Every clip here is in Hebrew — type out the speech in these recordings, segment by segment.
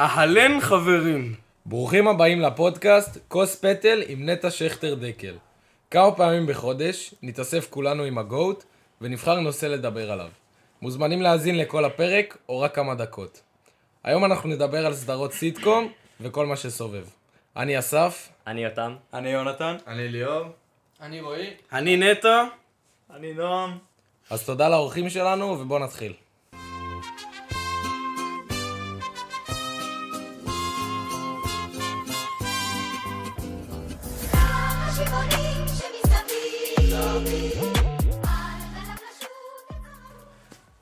אהלן חברים. ברוכים הבאים לפודקאסט כוס פטל עם נטע שכטר דקל. כמה פעמים בחודש נתאסף כולנו עם הגוט ונבחר נושא לדבר עליו. מוזמנים להאזין לכל הפרק או רק כמה דקות. היום אנחנו נדבר על סדרות סיטקום וכל מה שסובב. אני אסף. אני יותם. אני יונתן. אני ליאור. אני רועי. אני נטע. אני נועם. אז תודה לאורחים שלנו ובואו נתחיל.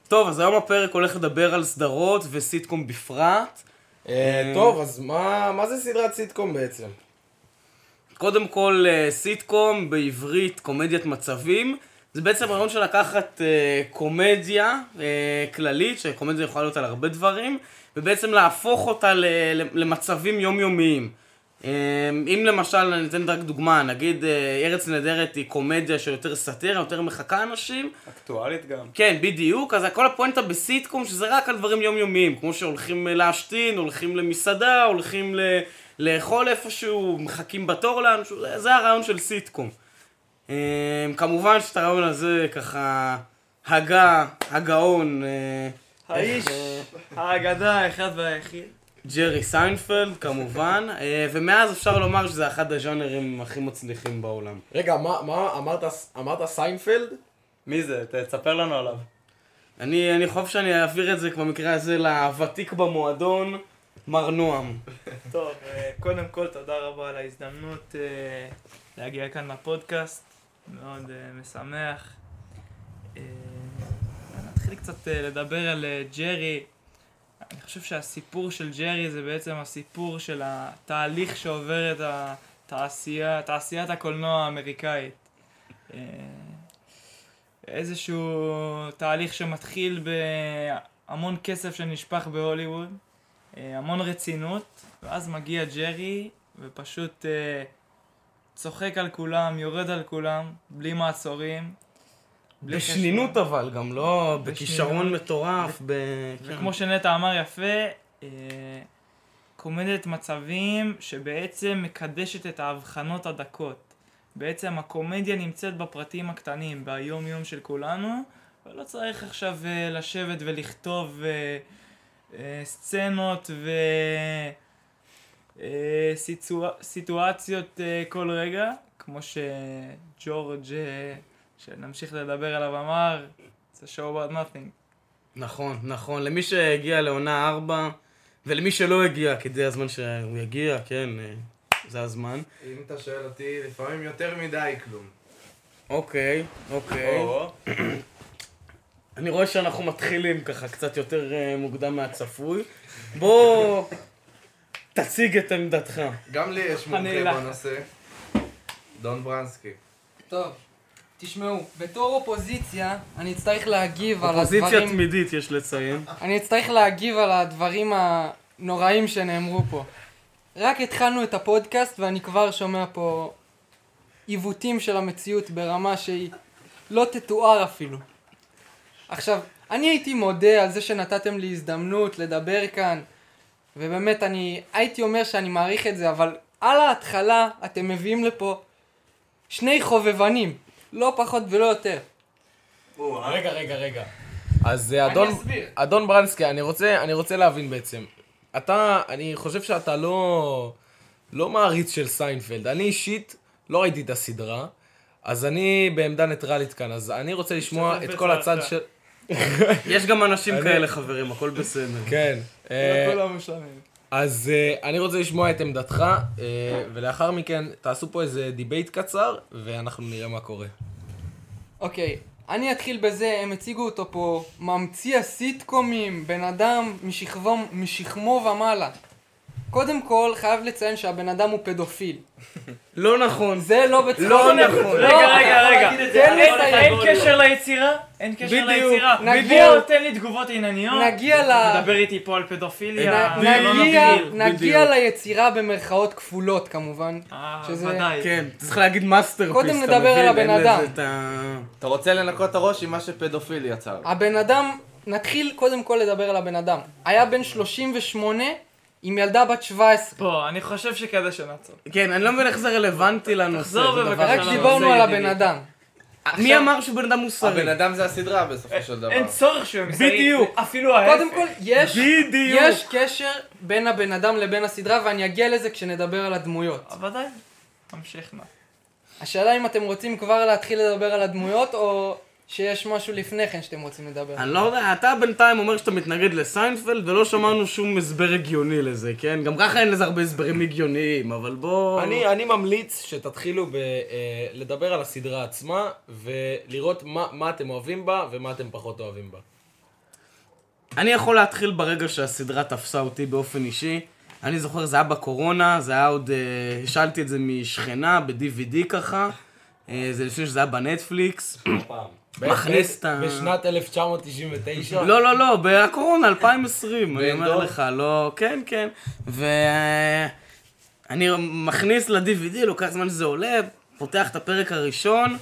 טוב, אז היום הפרק הולך לדבר על סדרות וסיטקום בפרט. אה, טוב, אז מה מה זה סדרת סיטקום בעצם? קודם כל, אה, סיטקום בעברית, קומדיית מצבים. זה בעצם רעיון של לקחת אה, קומדיה אה, כללית, שקומדיה יכולה להיות על הרבה דברים, ובעצם להפוך אותה ל- ל- למצבים יומיומיים. אה, אם למשל, אני אתן רק דוגמה, נגיד אה, ארץ נהדרת היא קומדיה שיותר סאטירה, יותר מחקה אנשים, אקטואלית גם. כן, בדיוק, אז כל הפואנטה בסיטקום שזה רק על דברים יומיומיים, כמו שהולכים אה, להשתין, הולכים למסעדה, הולכים ל... לאכול איפשהו, מחכים בתור לאנשהו, זה, זה הרעיון של סיטקום. אה, כמובן שאת הרעיון הזה ככה הגה, הגאון, אה, האיש, האגדה האחד והיחיד. ג'רי סיינפלד כמובן, אה, ומאז אפשר לומר שזה אחד הז'אנרים הכי מצליחים בעולם. רגע, מה, מה אמרת, אמרת סיינפלד? מי זה? תספר לנו עליו. אני, אני חושב שאני אעביר את זה במקרה הזה לוותיק במועדון, מר נועם. טוב, אה, קודם כל תודה רבה על ההזדמנות אה, להגיע כאן לפודקאסט, מאוד משמח. נתחיל קצת לדבר על ג'רי. אני חושב שהסיפור של ג'רי זה בעצם הסיפור של התהליך שעוברת התעשייה, תעשיית הקולנוע האמריקאית. אה, איזשהו תהליך שמתחיל בהמון כסף שנשפך בהוליווד. אה, המון רצינות, ואז מגיע ג'רי ופשוט אה, צוחק על כולם, יורד על כולם, בלי מעצורים. בשנינות. אבל, גם לא בכישרון. מטורף. ב... כן. וכמו שנטע אמר יפה, אה, קומדיית מצבים שבעצם מקדשת את ההבחנות הדקות. בעצם הקומדיה נמצאת בפרטים הקטנים, ביום יום של כולנו, ולא צריך עכשיו אה, לשבת ולכתוב אה, סצנות ו... סיטואצ... סיטואציות אה, כל רגע, כמו שג'ורג' שנמשיך לדבר עליו אמר, זה show about nothing. נכון, נכון. למי שהגיע לעונה 4, ולמי שלא הגיע, כדי הזמן שהוא יגיע, כן, אה, זה הזמן. אם אתה שואל אותי, לפעמים יותר מדי כלום. אוקיי, אוקיי. או, אני רואה שאנחנו מתחילים ככה קצת יותר אה, מוקדם מהצפוי. בוא תציג את עמדתך. גם לי יש מומחה. בנושא. דון ברנסקי. טוב, תשמעו, בתור אופוזיציה, אני אצטרך להגיב על אופוזיציה הדברים... תמידית יש לציין. אני אצטרך להגיב על הדברים הנוראים שנאמרו פה. רק התחלנו את הפודקאסט ואני כבר שומע פה עיוותים של המציאות ברמה שהיא לא תתואר אפילו. עכשיו, אני הייתי מודה על זה שנתתם לי הזדמנות לדבר כאן, ובאמת אני הייתי אומר שאני מעריך את זה, אבל על ההתחלה אתם מביאים לפה שני חובבנים, לא פחות ולא יותר. רגע, רגע, רגע. אז אה, אדון. אדון ברנסקי, אני רוצה, אני רוצה להבין בעצם. אתה, אני חושב שאתה לא, לא מעריץ של סיינפלד. אני אישית לא ראיתי את הסדרה, אז אני בעמדה ניטרלית כאן, אז אני רוצה לשמוע את כל הצד של... יש גם אנשים כאלה חברים, הכל בסדר. כן. אה, לא משלמים. אז אה, אני רוצה לשמוע את עמדתך, אה, ולאחר מכן תעשו פה איזה debate קצר, ואנחנו נראה מה קורה. אוקיי, אני אתחיל בזה, הם הציגו אותו פה, ממציא הסיטקומים, בן אדם משכבו, משכמו ומעלה. קודם כל, חייב לציין שהבן אדם הוא פדופיל. לא נכון. זה לא בצחוק. לא נכון. רגע, רגע, רגע. תן לי אין- לסיים. אין קשר ליצירה? אין קשר בדיוק, ליצירה. נגיע- בוא, תן לי תגובות ענייניות. נגיע ל... מדבר איתי פה על פדופיליה. לא נגיע, בדיוק. ליצירה במרכאות כפולות כמובן. אה, ודאי. כן, צריך להגיד masterpiece. קודם נדבר על? הבן אדם. אתה רוצה לנקות את הראש עם מה שפדופיל יצר. הבן אדם, נתחיל קודם כל לדבר על הבן אדם. היה בן 38 עם ילדה בת 17. בוא, אני חושב שכדאי שנעצור. כן, אני לא מבין איך זה רלוונטי לנושא. תחזור בבקשה רק דיברנו על. הבן אדם. מי אמר שהוא בן אדם מוסרי? הבן אדם זה הסדרה בסופו של דבר. אין צורך שהוא מסייג. בדיוק. אפילו ההפך. קודם כל, יש, בדיוק. יש קשר בין הבן אדם לבין הסדרה, ואני אגיע לזה כשנדבר על הדמויות. אה, ודאי. המשך נא. השאלה אם אתם רוצים כבר להתחיל לדבר על הדמויות, או שיש משהו לפני כן שאתם רוצים לדבר. אני לא יודע, אתה בינתיים אומר שאתה מתנגד לסיינפלד ולא שמענו שום הסבר הגיוני לזה, כן? גם ככה אין לזה הרבה הסברים הגיוניים, אבל בוא... אני, אני ממליץ שתתחילו ב, אה, לדבר על הסדרה עצמה, ולראות מה, מה אתם אוהבים בה ומה אתם פחות אוהבים בה. אני יכול להתחיל ברגע שהסדרה תפסה אותי באופן אישי. אני זוכר, זה היה בקורונה, זה היה עוד... אה, השאלתי את זה משכנה, ב-DVD ככה. אה, זה לפני שזה היה בנטפליקס. מכניס את ה... בשנת 1999. לא, לא, לא, בקורונה, 2020, אני אומר? לך, לא, כן, כן. ואני מכניס ל-DVD, לוקח זמן שזה עולה, פותח את הפרק הראשון,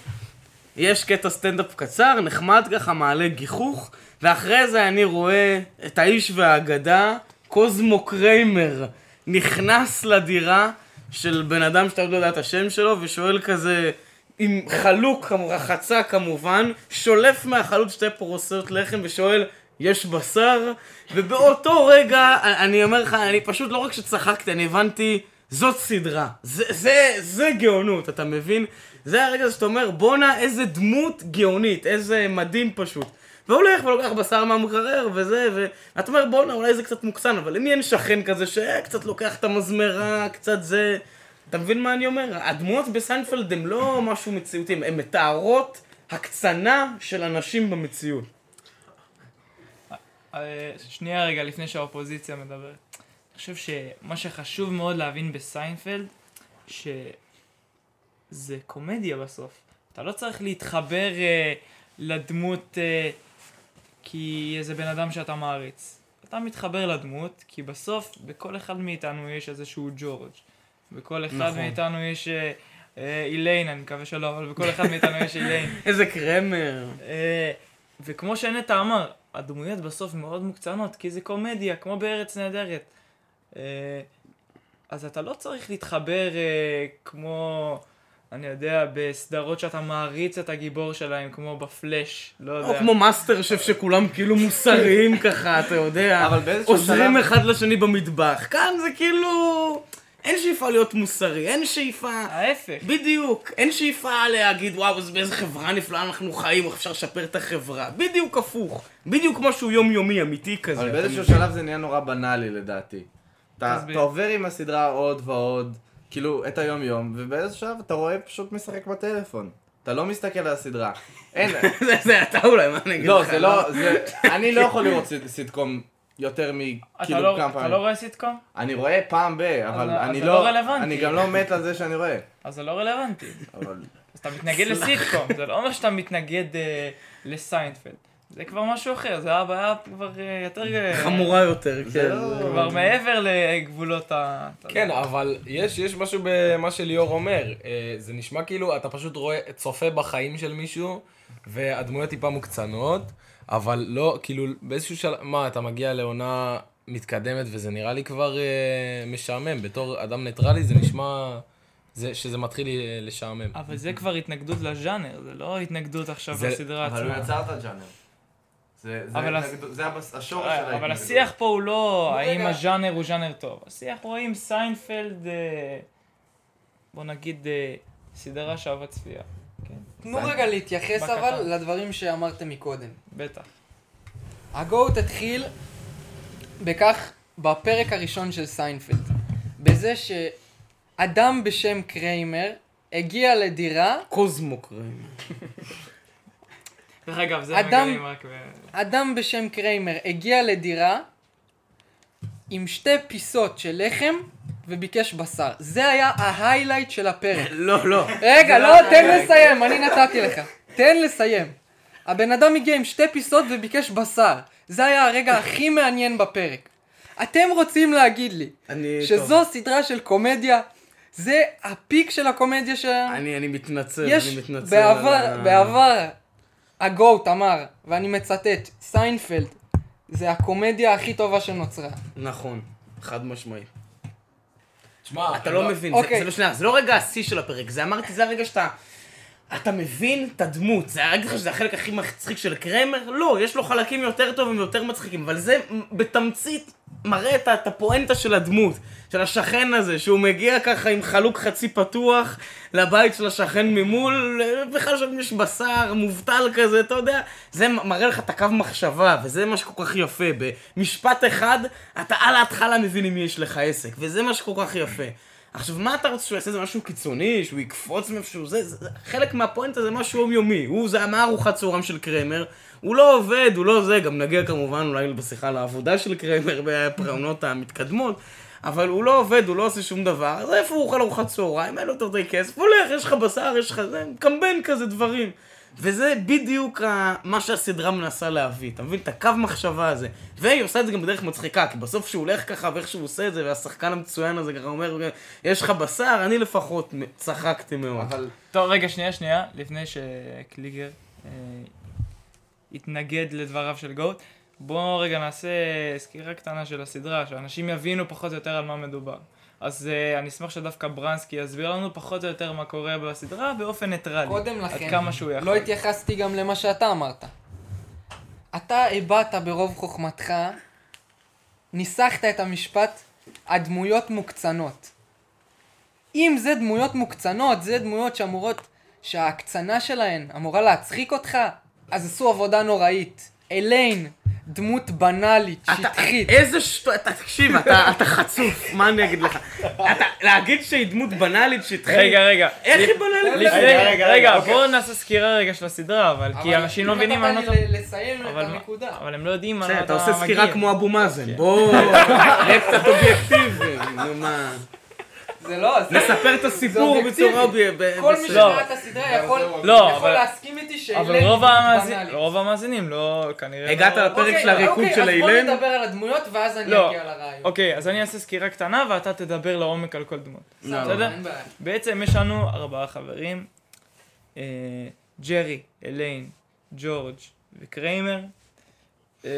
יש קטע סטנדאפ קצר, נחמד ככה, מעלה גיחוך, ואחרי זה אני רואה את האיש והאגדה, קוזמו קריימר, נכנס לדירה של בן אדם שאתה לא יודע את השם שלו, ושואל כזה, עם חלוק, רחצה כמובן, שולף מהחלוק שתי פרוסות לחם ושואל, יש בשר? ובאותו רגע, אני אומר לך, אני פשוט לא רק שצחקתי, אני הבנתי, זאת סדרה. זה, זה, זה גאונות, אתה מבין? זה הרגע שאתה אומר, בואנה, איזה דמות גאונית, איזה מדהים פשוט. והוא הולך ולוקח בשר מהמקרר וזה, ואתה אומר, בואנה, אולי זה קצת מוקצן, אבל למי אין שכן כזה שקצת לוקח את המזמרה, קצת זה... אתה מבין מה אני אומר? הדמויות בסיינפלד הן לא משהו מציאותי, הן מתארות הקצנה של אנשים במציאות. אה, שנייה רגע לפני שהאופוזיציה מדברת. אני חושב שמה שחשוב מאוד להבין בסיינפלד, שזה קומדיה בסוף. אתה לא צריך להתחבר אה, לדמות אה, כי איזה בן אדם שאתה מעריץ. אתה מתחבר לדמות, כי בסוף בכל אחד מאיתנו יש איזשהו ג'ורג'. בכל אחד נכון. מאיתנו יש אה, אה, איליין, אני מקווה שלא, אבל בכל אחד מאיתנו יש איליין. איזה קרמר. אה, וכמו שנטע אמר, הדמויות בסוף מאוד מוקצנות, כי זה קומדיה, כמו בארץ נהדרת. אה, אז אתה לא צריך להתחבר אה, כמו, אני יודע, בסדרות שאתה מעריץ את הגיבור שלהם, כמו בפלאש, לא יודע. או כמו מאסטר שף שכולם כאילו מוסריים ככה, אתה יודע. אבל באיזשהו עוזרים שלב- אחד לשני במטבח. כאן זה כאילו... אין שאיפה להיות מוסרי, אין שאיפה... ההפך. בדיוק, אין שאיפה להגיד וואו אז באיזה חברה נפלאה אנחנו חיים, איך אפשר לשפר את החברה. בדיוק הפוך. בדיוק משהו יומיומי אמיתי כזה. אבל באיזשהו מבין? שלב זה נהיה נורא בנאלי לדעתי. אתה. אתה עובר עם הסדרה עוד ועוד, כאילו, את היום-יום, ובאיזשהו שלב אתה רואה פשוט משחק בטלפון. אתה לא מסתכל על הסדרה. אין, זה- זה אתה אולי, מה אני אגיד לא, לך? זה לא, זה, אני לא יכול לראות סיט- סיטקום יותר אתה מכאילו לא, כמה אתה פעמים. לא רואה סיטקום? אני רואה פעם ב, אבל אז אני זה לא, לא רלוונטי. אני גם לא מת על זה שאני רואה. אז זה לא רלוונטי. אבל אז אתה מתנגד לסיטקום, זה לא אומר שאתה מתנגד אה, לסיינפלד. זה כבר משהו אחר, זה הבעיה כבר אה, יותר... אה, חמורה יותר, זה כן. לא- כבר מעבר לגבולות ה... אתה כן. אבל יש, יש משהו במה שליאור אומר. זה נשמע כאילו אתה פשוט רואה, צופה בחיים של מישהו, והדמויות טיפה מוקצנות, אבל לא, כאילו, באיזשהו שלב, מה, אתה מגיע לעונה מתקדמת וזה נראה לי כבר אה, משעמם. בתור אדם ניטרלי זה נשמע זה, שזה מתחיל לשעמם. אבל זה כבר התנגדות לז'אנר, זה לא התנגדות עכשיו זה- לסדרה אבל הוא עצמה. יצר את הג'אנר. זה זה אבל זה הבס- השורש של אה, ההתנגדות. אבל השיח פה הוא לא האם רגע. הז'אנר הוא ז'אנר טוב. השיח הוא האם סיינפלד, אה, בוא נגיד, אה, סדרה שווה צפייה. כן, תנו רגע להתייחס. אבל לדברים שאמרתם מקודם. בטח. הגוט התחיל בכך, בפרק הראשון של סיינפלד, בזה שאדם בשם קריימר הגיע לדירה, קוזמו קריימר. דרך אגב, זה אדם- מגלים רק ב... אדם בשם קריימר הגיע לדירה עם שתי פיסות של לחם וביקש בשר. זה היה ה highlight של הפרק. לא, לא. רגע, לא, תן לסיים, אני נתתי לך. תן לסיים. הבן אדם הגיע עם שתי פיסות וביקש בשר. זה היה הרגע הכי מעניין בפרק. אתם רוצים להגיד לי אני... שזו סדרה של קומדיה? זה ה peak של הקומדיה שלנו? אני, אני מתנצל, יש אני מתנצל. בעבר, על בעבר, הגוט אמר, ואני מצטט, סיינפלד, זה הקומדיה הכי טובה שנוצרה. נכון. חד משמעית. תשמע, אתה לא מבין, זה- אוקיי. זה לא שנייה, זה לא רגע השיא של הפרק, זה אמרתי, זה הרגע שאתה... אתה מבין את הדמות, זה הרגע שזה החלק הכי מצחיק של קרמר? לא, יש לו חלקים יותר טובים ויותר מצחיקים, אבל זה בתמצית מראה את, הפואנטה של הדמות, של השכן הזה, שהוא מגיע ככה עם חלוק חצי פתוח לבית של השכן ממול, בכלל שם יש בשר, מובטל כזה, אתה יודע, זה מראה לך את הקו מחשבה, וזה מה שכל כך יפה, במשפט אחד, אתה על ההתחלה מבין עם מי יש לך עסק, וזה מה שכל כך יפה. עכשיו, מה אתה רוצה שהוא יעשה? זה משהו קיצוני? שהוא יקפוץ מאיפשהו? זה, זה, חלק מהפואנטה זה משהו יומיומי. הוא, זה ארוחת צהריים של קרמר. הוא לא עובד, הוא לא זה, גם נגיע כמובן אולי בשיחה לעבודה של קרמר בפעונות המתקדמות. אבל הוא לא עובד, הוא לא עושה שום דבר, אז איפה הוא אוכל ארוחת צהריים? אין לו יותר די כסף, הולך, יש לך בשר, יש לך זה, מקמבן כזה דברים. וזה בדיוק מה שהסדרה מנסה להביא, אתה מבין? את הקו מחשבה הזה. והיא עושה את זה גם בדרך מצחיקה, כי בסוף שהוא הולך ככה ואיך שהוא עושה את זה, והשחקן המצוין הזה ככה אומר, יש לך בשר, אני לפחות צחקתי מאוד. אבל טוב, רגע, שנייה, שנייה, לפני שקליגר אה, יתנגד לדבריו של גוט, בואו רגע נעשה סקירה קטנה של הסדרה, שאנשים יבינו פחות או יותר על מה מדובר. אז אה, אני אשמח שדווקא ברנסקי יסביר לנו פחות או יותר מה קורה בסדרה באופן ניטרלי. קודם עד לכן, כמה שהוא יכול. לא התייחסתי גם למה שאתה אמרת. אתה הבעת ברוב חוכמתך, ניסחת את המשפט, הדמויות מוקצנות. אם זה דמויות מוקצנות, זה דמויות שאמורות, שההקצנה שלהן אמורה להצחיק אותך, אז עשו עבודה נוראית. אליין, דמות בנאלית, אתה, שטחית. איזה שטו... אתה, תקשיב, אתה, אתה חצוף, מה אני אגיד לך? אתה, להגיד שהיא דמות בנאלית, שטחית, רגע, רגע. איך היא בנאלית? רגע, רגע, רגע, אוקיי. בואו נעשה סקירה רגע של הסדרה, אבל כי אנשים לא מבינים מה לי לסיים את הנקודה. אבל הם לא יודעים מה אתה אתה עושה סקירה מגיע. כמו אבו מאזן, בוא, נהיה קצת אובייקטיבי, נו מה. זה לא, זה... נספר את הסיפור. בצורה כל מי. לא. שראה את הסדרה יכול לא, יכול אבל- להסכים איתי שאילן אבל רוב המאזינים, לא, כנראה הגעת לא... לפרק אוקיי, של הריקוד אוקיי, של אז אילן? בוא נדבר על הדמויות ואז אני לא. אגיע לרעיון. אוקיי, אז אני אעשה סקירה קטנה ואתה תדבר לעומק על כל דמות. לא, בסדר? בעצם יש לנו ארבעה חברים, אה, ג'רי, אליין, ג'ורג' וקריימר. אה,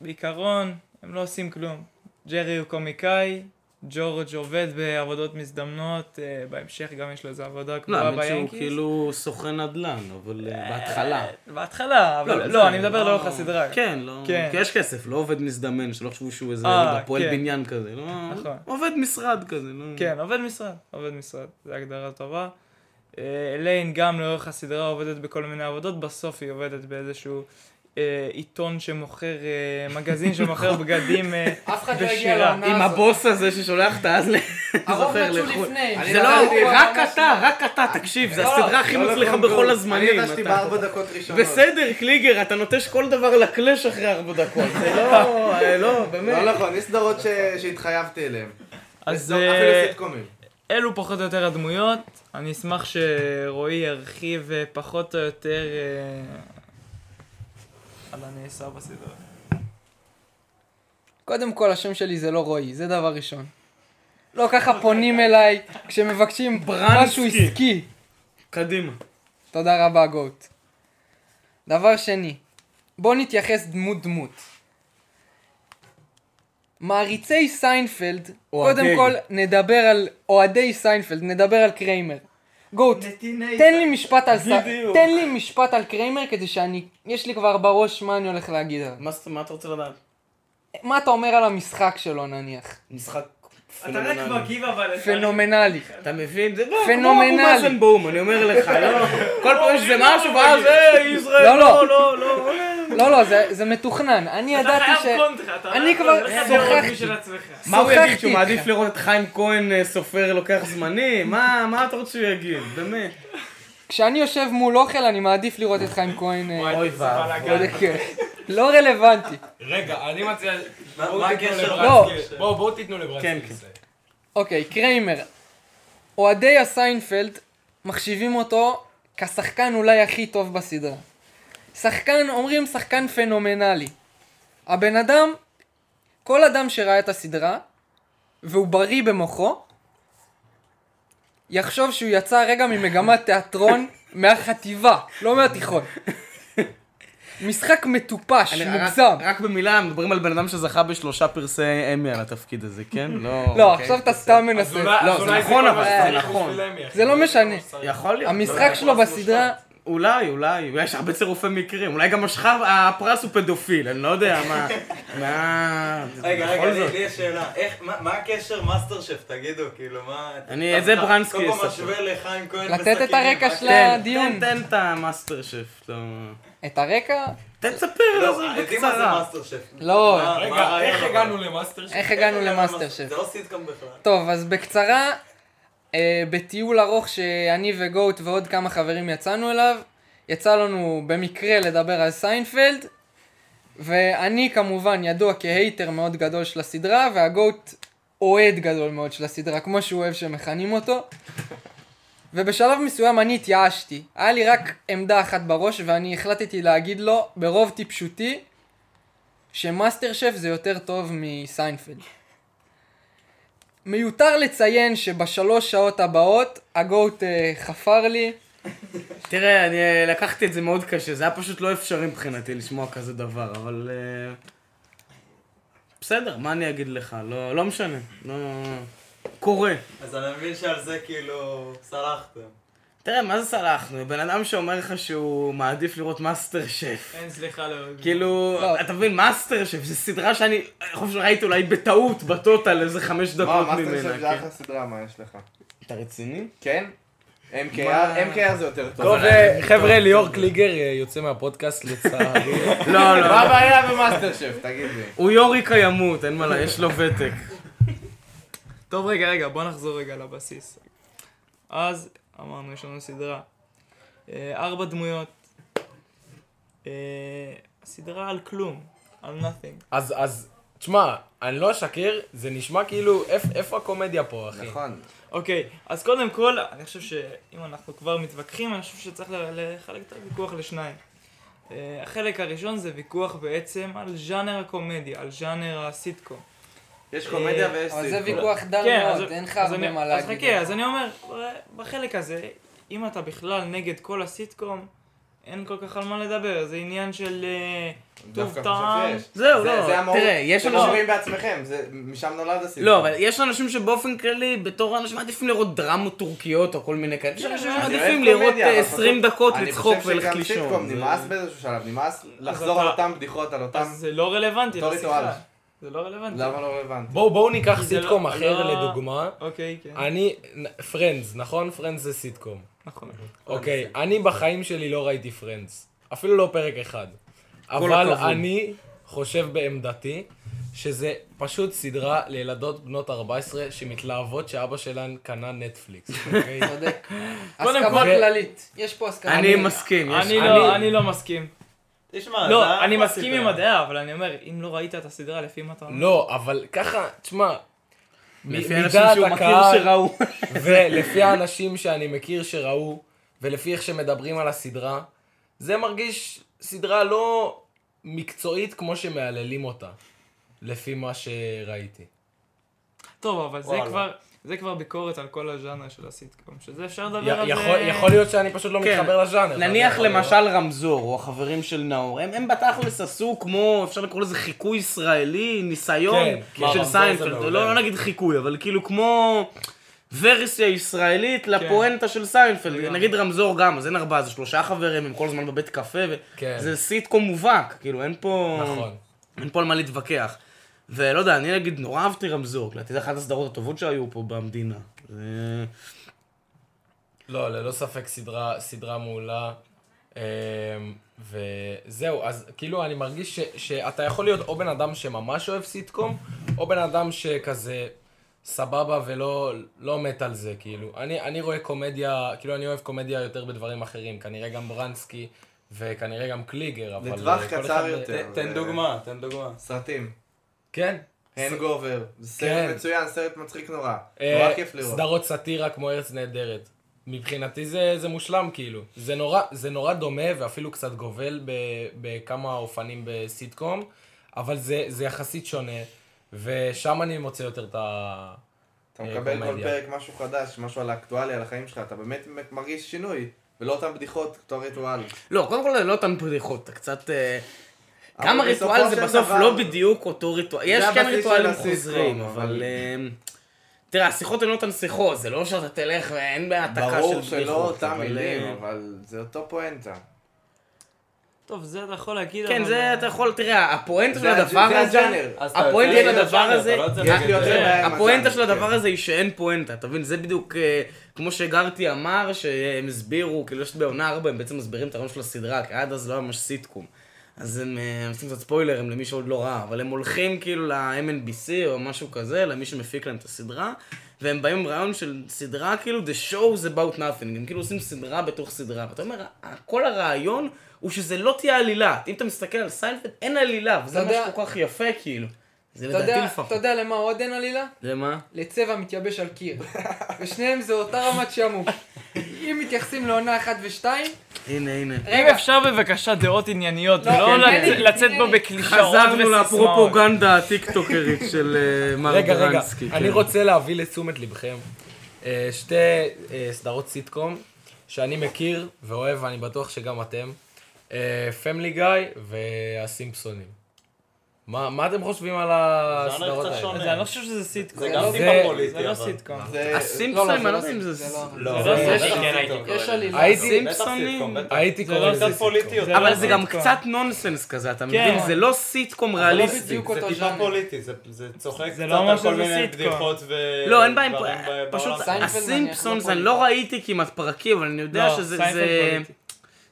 בעיקרון, הם לא עושים כלום. ג'רי הוא קומיקאי, ג'ורג' עובד בעבודות מזדמנות, אה, בהמשך גם יש לו איזו עבודה לא, קבועה האמת שהוא ביאנקיס. כאילו סוכן נדל"ן, אבל אה, בהתחלה. אה, בהתחלה, אבל זה לא, אני מדבר לאורך הסדרה. כן, לא, כן. כי יש כסף, לא עובד מזדמן, שלא חשבו שהוא איזה לא פועל כן. בניין כזה, לא, נכון. עובד משרד כזה, לא. כן, עובד משרד, עובד משרד, זו הגדרה טובה. אליין גם לאורך הסדרה עובדת בכל מיני עבודות, בסוף היא עובדת באיזשהו עיתון שמוכר, אה, מגזין שמוכר בגדים אה, לא בשירה. עם. הבוס הזה ששולח את אז ל... הרוב זוכר, נטשו לחו"ל. זה לא לא, רק אתה, לא. רק אתה, תקשיב, זה לא, הסדרה הכי לא מצליחה בכל. הזמנים. אני ידעתי אתה- בארבע דקות ראשונות. בסדר, קליגר, אתה נוטש כל דבר לקלאש אחרי ארבע דקות, זה לא, אה, לא, באמת. לא נכון, יש סדרות שהתחייבתי אליהן. אז סדרות- אה, אפילו סיטקומים. אלו פחות או יותר הדמויות. אני אשמח שרועי ירחיב אה, פחות או יותר אה, על הנעשה בסדרה. קודם כל, השם שלי זה לא רועי, זה דבר ראשון. לא ככה פונים אליי כשמבקשים משהו. עסקי. קדימה. תודה רבה, גוט. דבר שני, בוא נתייחס דמות דמות. מעריצי סיינפלד. קודם כל נדבר על אוהדי סיינפלד, נדבר על קריימר. גוט, תן לי משפט על. תן לי משפט על קריימר כדי שאני, יש לי כבר בראש מה אני הולך להגיד עליו. מה אתה רוצה לדעת? מה אתה אומר על המשחק שלו נניח? משחק אתה רק פנומנלי. מגיב אבל... פנומנלי. אתה מבין? זה לא, פנומנלי. כמו אבו מאזן בום, אני אומר לך, לא? כל פעם יש איזה משהו, ואז אה, ישראל, לא, לא, לא. לא, לא. לא, לא, זה, זה מתוכנן. אני אתה ידעתי ש... חייב קונטרה, אתה אני לא כבר להיות שוחחתי. מה הוא יגיד, שהוא. מעדיף לראות את חיים כהן אה, סופר לוקח זמני? מה מה אתה רוצה שהוא יגיד? באמת. כשאני יושב מול אוכל, אני מעדיף לראות את חיים כהן. אה, אוי ואבוי. כן. לא רלוונטי. רגע, אני מציע... בואו מה תיתנו הקשר? לברנסקי- בואו תיתנו לברנסקי. כן, כן. לסיים. אוקיי, קריימר. אוהדי הסיינפלד מחשיבים אותו כשחקן אולי הכי טוב בסדרה. שחקן, אומרים שחקן פנומנלי. הבן אדם, כל אדם שראה את הסדרה, והוא בריא במוחו, יחשוב שהוא יצא רגע ממגמת תיאטרון מהחטיבה, לא מהתיכון. משחק מטופש, אני- רק- מוגזם. רק במילה, מדברים על בן אדם שזכה בשלושה פרסי אמי על התפקיד הזה, כן? לא... לא, אוקיי. עכשיו אתה סתם מנסה. לא, זה נכון, אבל זה נכון. זה לא משנה. יכול להיות. המשחק שלו בסדרה, אולי, אולי, יש הרבה צירופי מקרים, אולי גם השחר, הפרס הוא פדופיל, אני לא יודע מה, מה, רגע, רגע, לי יש שאלה. איך, מה הקשר מאסטר שף, תגידו, כאילו, מה... אני- את זה ברנסקי כל פעם יספר. משווה לחיים כהן לתת את בסכינים, הרקע של? הדיון. תן, תן את המאסטר שף, לא... את הרקע? תן תספר לא, על זה יודעים מה זה בקצרה. מאסטר שף. לא, רגע, איך? הגענו למאסטר שף? איך הגענו למאסטר שף? זה לא סיטקום בכלל. טוב, אז בקצרה, בטיול ארוך שאני וגוט ועוד כמה חברים יצאנו אליו, יצא לנו במקרה לדבר על סיינפלד, ואני כמובן ידוע כ hater מאוד גדול של הסדרה, והגוט אוהד גדול מאוד של הסדרה, כמו שהוא אוהב שמכנים אותו. ובשלב מסוים אני התייאשתי. היה לי רק עמדה אחת בראש, ואני החלטתי להגיד לו, ברוב טיפשותי, שמאסטר שף זה יותר טוב מסיינפלד. מיותר לציין שבשלוש שעות הבאות הגוט, אה, חפר לי. תראה, אני אה, לקחתי את זה מאוד קשה, זה היה פשוט לא אפשרי מבחינתי לשמוע כזה דבר, אבל... אה, בסדר, מה אני אגיד לך? לא, לא משנה, לא... קורה. אז אני מבין שעל זה כאילו סלחתם. תראה, מה זה סלחנו? בן אדם שאומר לך שהוא מעדיף לראות מאסטר שף. אין סליחה לא... כאילו, לא. אתה מבין, מאסטר שף, זו ססדרה שאני, אני חושב שראיתי אולי בטעות, בטוטל, איזה חמש מה, דקות מאסטר ממנה. שף זה כן. אחלה סדרה, מה יש לך? אתה רציני? כן? MKR מה? MKR זה יותר טוב. טוב, אה, חבר'ה, ליאור קליגר אה, יוצא מהפודקאסט לצערי. לא, לא. מה הבעיה במאסטר שף? תגיד לי. הוא יוריקה ימות, אין מה לה, יש לו ותק. טוב, רגע, רגע, בוא נחזור רגע לבסיס. אז, אמרנו, יש לנו סדרה. אה, ארבע דמויות. אה, סדרה על כלום, על nothing. אז, אז, תשמע, אני לא אשקר, זה נשמע כאילו, איפ- איפה הקומדיה פה, אחי? נכון. אוקיי, אז קודם כל, אני חושב שאם אנחנו כבר מתווכחים, אני חושב שצריך לחלק את הוויכוח לשניים. אה, החלק הראשון זה ויכוח בעצם על ז'אנר הקומדיה, על ז'אנר הסיטקום. יש קומדיה ויש אבל זה. ויכוח דל כן, אז- מאוד, אין לך אז הרבה אני- מה אז להגיד. חכה, אז אני אומר, בחלק הזה, אם אתה בכלל נגד כל הסיטקום, אין כל כך על מה לדבר, זה עניין של אה, טוב טעם. זהו, זה- לא, זה המהות. תראה, יש אתם אנשים... אומרים בעצמכם, זה- משם נולד הסיטקום. לא, אבל יש אנשים שבאופן כללי, בתור אנשים מעדיפים לראות דרמות טורקיות או כל מיני כאלה. יש אנשים אני שמעדיפים לראות קומדיה, אה, אבל 20 פשוט- דקות לצחוק אני וללכת חושב שגם סיטקום לישון. נמאס באיזשהו שלב, נמאס לחזור על אותן בדיחות, על אותם... אז זה לא רלוונטי לשיחה. זה לא רלוונטי. למה לא רלוונטי? בואו, בואו ניקח סיטקום לא- אחר לא- לדוגמה. אוקיי, כן. אני, Friends, נכון? Friends זה סיטקום. נכון. אוקיי, אני בחיים שלי לא ראיתי Friends. אפילו לא פרק אחד. כל הכבוד. אני חושב בעמדתי שזה פשוט סדרה לילדות בנות 14 שמתלהבות שאבא שלהן קנה נטפליקס. אוקיי? צודק. קודם הסכמה כל- כללית. יש פה הסכמה. אני מסכים. יש- אני לא, אני לא מסכים. תשמע, לא, זה אני מסכים. עם הדעה, אבל אני אומר, אם לא ראית את הסדרה, לפי מה אתה אומר? לא, אבל ככה, תשמע, לפי מ- אנשים מדעת שהוא מכיר שראו. ולפי האנשים שאני מכיר שראו, ולפי איך שמדברים על הסדרה, זה מרגיש סדרה לא מקצועית כמו שמהללים אותה, לפי מה שראיתי. טוב, אבל זה. כבר, זה כבר ביקורת על כל הז'אנר של הסיטקום, שזה אפשר לדבר על זה... יכול להיות שאני פשוט לא כן. מתחבר לז'אנר. נניח למשל רמזור, או החברים של נאור, הם, הם בתכלס עשו כמו, אפשר לקרוא לזה חיקוי ישראלי, ניסיון כן, של רמזור זה סיינפלד. לא, לא נגיד חיקוי, אבל כאילו כמו גרסה ישראלית לפואנטה של סיינפלד. נגיד רמזור גם, אז אין ארבעה, זה שלושה חברים, הם כל הזמן בבית קפה, כן. וזה סיטקום מובהק, כאילו אין פה, נכון. אין פה על מה להתווכח. ולא יודע, אני נגיד נורא אהבתי רמזור, לדעתי זה אחת הסדרות הטובות שהיו פה במדינה. זה... לא, ללא ספק סדרה, סדרה מעולה. אמ, וזהו, אז כאילו אני מרגיש ש, שאתה יכול להיות או בן אדם שממש אוהב סיטקום, או בן אדם שכזה סבבה ולא לא מת על זה, כאילו. אני, אני רואה קומדיה, כאילו אני אוהב קומדיה יותר בדברים אחרים, כנראה גם ברנסקי וכנראה גם קליגר, אבל... לטווח אה, קצר אחד- יותר. ת- תן דוגמה, תן דוגמה. סרטים. כן. הנגובר. זה כן. סרט מצוין, סרט מצחיק נורא. אה, נורא כיף לראות. סדרות סאטירה כמו ארץ נהדרת. מבחינתי זה, זה מושלם כאילו. זה נורא, זה נורא דומה ואפילו קצת גובל ב, בכמה אופנים בסיטקום, אבל זה, זה יחסית שונה, ושם אני מוצא יותר את ה... אתה אה, מקבל כל. פרק משהו חדש, משהו על האקטואליה, על החיים שלך, אתה באמת מרגיש שינוי. ולא אותן בדיחות, אותו ריטואל. לא, קודם כל לא אותן בדיחות, אתה קצת... גם בסופו הריטואל זה בסוף דבר- לא בדיוק אותו ריטואל. יש כן ריטואלים חוזרים, אבל- אבל... אה, תראה, השיחות הן לא אותן שיחות, זה לא שאתה תלך ואין בהעתקה של ברור בדיחות. שלא אותם אבל, מילים, אבל זה אותו פואנטה. טוב, זה אתה יכול להגיד, כן, זה אתה יכול, תראה, הפואנטה של הדבר זה הזה, הג'אנר. אתה הפואנטה של הדבר הזה, לא הפואנטה של הדבר. הזה היא שאין פואנטה, אתה מבין? זה בדיוק אה, כמו שגרתי אמר, שהם הסבירו, כאילו יש בעונה 4, הם בעצם מסבירים את הרעיון של הסדרה, כי עד אז לא היה ממש סיטקום. אז הם אה, עושים קצת ספוילרים למי שעוד לא ראה, אבל הם הולכים כאילו ל-MNBC או משהו כזה, למי שמפיק להם את הסדרה, והם באים עם רעיון של סדרה כאילו The show is about nothing, הם כאילו עושים סדרה בתוך סדרה, ואתה אומר, "ה- כל הרעיון הוא שזה לא תהיה עלילה, אם אתה מסתכל על סיינפלד, אין עלילה, וזה יודע- שכל כך יפה כאילו. זה לדעתי לפחות. אתה יודע למה עוד אין עלילה? למה? לצבע מתייבש על קיר. ושניהם זה אותה רמת שעמום. אם מתייחסים לעונה אחת ושתיים, הנה, הנה. אם אפשר בבקשה דעות ענייניות, לא, ולא. לצאת בו בקלישאות חזרנו וסיסמאות. לפרופוגנדה הטיקטוקרית של אה, מר רגע, רגע, גרנסקי. אני כן. רוצה להביא לתשומת לבכם אה, שתי אה, סדרות סיטקום שאני מכיר ואוהב, ואני בטוח שגם אתם. פמילי גיא והסימפסונים. מה מה אתם חושבים על הסדרות האלה? אני לא חושב שזה סיטקום. זה גם לא- טיפה זה פוליטי, לא אבל. סיטקום. זה... הסימפסונים, לא, אני לא, לא זה יודע אם לא- זה... זה לא- לא, זה לא זה סיטקום. כן הייתי קורא. הייתי- זה קורא לא לזה סיטקום. אבל לא זה גם. קצת נונסנס כזה, אתה כן. מבין? זה לא סיטקום לא ריאליסטי. זה טיפה. פוליטי, זה- זה צוחק זה קצת לא על כל מיני סיטקום. בדיחות ו... לא, אין בעיה, פשוט הסימפסונס, נניח, אני לא לא ראיתי כמעט פרקים, אבל אני יודע לא, שזה...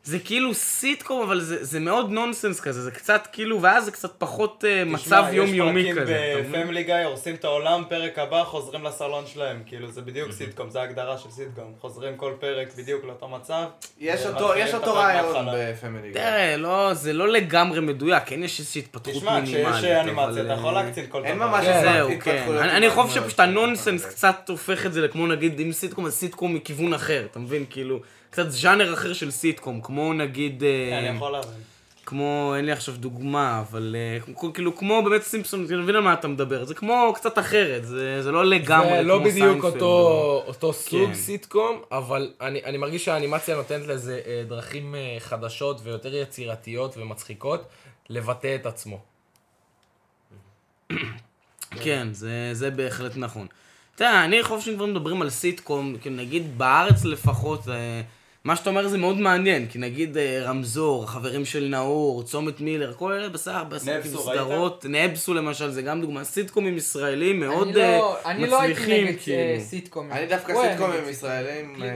זה- כאילו סיטקום, אבל זה זה מאוד נונסנס כזה, זה קצת כאילו, ואז זה קצת פחות אה, מצב תשמע, יומיומי כזה. יש אתה פרקים? בפמילי גיא, הורסים את העולם, פרק הבא, חוזרים לסלון שלהם. כאילו, זה בדיוק סיטקום, זה ההגדרה של סיטקום. חוזרים כל פרק בדיוק לאותו מצב. יש אה, אותו- יש את אותו רעיון. בפמילי גיא. תראה, לא, זה לא לגמרי מדויק, כן יש איזושהי התפתחות תשמע, מינימלית. כשיש אנימציה, אבל, אתה יכול אה, להקצין כל דבר. אין ממש כן. זהו, התפתחויות כן. אני- חושב שפשוט הנונסנס. קצת הופך את זה לכמו נגיד, אם סיטקום אז סיטקום מכיוון אחר, אתה מבין? כאילו, קצת ז'אנר אחר של סיטקום, כמו נגיד, אה, כן, אני יכול להבין. כמו, אין לי עכשיו דוגמה, אבל אה, כמו- כאילו, כמו באמת סימפסונס, אני מבין על מה אתה מדבר, זה כמו קצת אחרת, זה זה לא לגמרי זה כמו לא בדיוק סיינפלד, אותו, אותו סוג כן. סיטקום, אבל אני, אני מרגיש שהאנימציה נותנת לזה אה, דרכים חדשות ויותר יצירתיות ומצחיקות לבטא את עצמו. כן, זה, זה בהחלט נכון. אתה יודע, אני חושב שאם כבר מדברים על סיטקום, כאילו נגיד בארץ לפחות, מה שאתה אומר זה מאוד מעניין, כי נגיד אה, רמזור, חברים של נאור, צומת מילר, כל אלה בסך נבסו, כאילו ראית? סדרות, נבסו למשל, זה גם דוגמה, סיטקומים ישראלים מאוד אני לא- אה, אני לא הייתי מצליחים, נגד אה, כאילו. סיטקומים. אני דווקא סיטקומים ישראלים אה,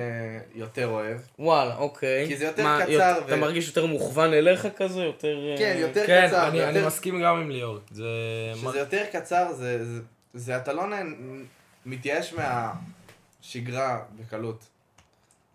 יותר אוהב. וואלה, אוקיי. כי זה יותר מה, קצר יותר- ו- אתה מרגיש יותר מוכוון אליך כזה? יותר... אה, כן, יותר כן, קצר. אני, אני ויותר- מסכים גם עם ליאור. זה... כשזה יותר קצר, זה, זה, זה אתה לא מתייאש מהשגרה בקלות.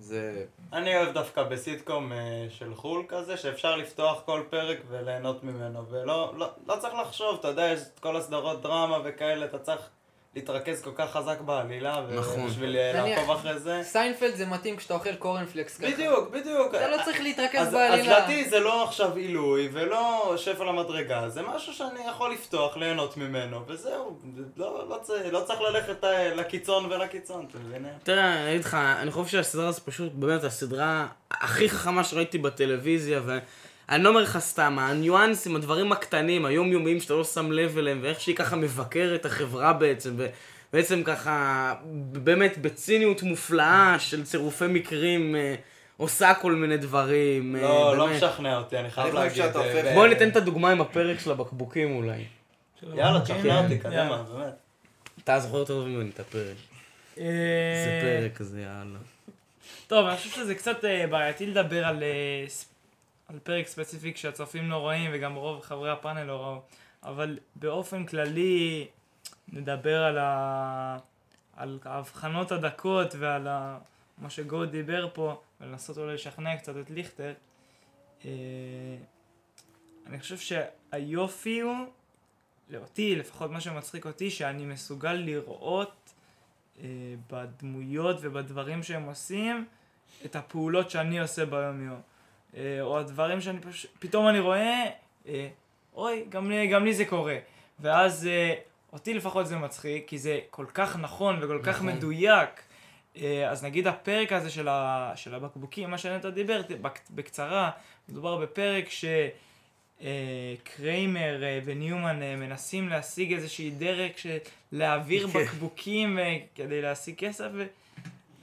זה... אני אוהב דווקא בסיטקום אה, של חו"ל כזה, שאפשר לפתוח כל פרק וליהנות ממנו, ולא לא, לא צריך לחשוב, אתה יודע, יש את כל הסדרות דרמה וכאלה, אתה צריך להתרכז כל כך חזק בעלילה, נכון. ובשביל נניח- לעקוב אחרי זה. סיינפלד זה מתאים כשאתה אוכל קורנפלקס ככה. בדיוק, בדיוק. אתה לא צריך להתרכז אז, אז בעלילה. לדעתי זה לא עכשיו עילוי ולא שפל המדרגה, זה משהו שאני יכול לפתוח, ליהנות ממנו, וזהו, לא, לא, צ- לא צריך ללכת אה, לקיצון ולקיצון, אתה מבין? תראה, אני אגיד לך, אני חושב שהסדרה הזו פשוט באמת הסדרה הכי חכמה שראיתי בטלוויזיה, ואני לא אומר לך סתם, הניואנסים, הדברים הקטנים, היומיומיים שאתה לא שם לב אליהם, ואיך שהיא ככה מבקרת את החברה בעצם, ובעצם ככה, באמת בציניות מופלאה של צירופי מקרים, אה, עושה כל מיני דברים. אה, לא, לא באמת. משכנע אותי, אני חייב אני להגיד. שאתה אה, הופך- ב- בוא ניתן את הדוגמה עם הפרק של הבקבוקים אולי. יאללה, תשכנע אותי, כן, קדימה. באמת. אתה זוכר יותר טוב ממני את הפרק. איזה פרק כזה, יאללה. טוב, אני חושב שזה קצת בעייתי לדבר על, על פרק ספציפי כשהצופים לא רואים וגם רוב חברי הפאנל לא ראו, אבל באופן כללי נדבר על, ה... על ההבחנות הדקות ועל ה... מה שגו דיבר פה, ולנסות אולי לשכנע קצת את ליכטר. אה, אני חושב שהיופי הוא, לאותי, לפחות מה שמצחיק אותי, שאני מסוגל לראות אה, בדמויות ובדברים שהם עושים את הפעולות שאני עושה ביום יום. אה, או הדברים שאני פשוט, פתאום אני רואה, אה, אוי, גם לי, גם לי זה קורה. ואז אה, אותי לפחות זה מצחיק, כי זה כל כך נכון וכל כך מדויק. אה, אז נגיד הפרק הזה של, ה, של הבקבוקים, מה שנטע דיבר, בק- בקצרה, מדובר בפרק שקריימר וניומן מנסים להשיג איזושהי דרך של להעביר כן. בקבוקים כדי להשיג כסף,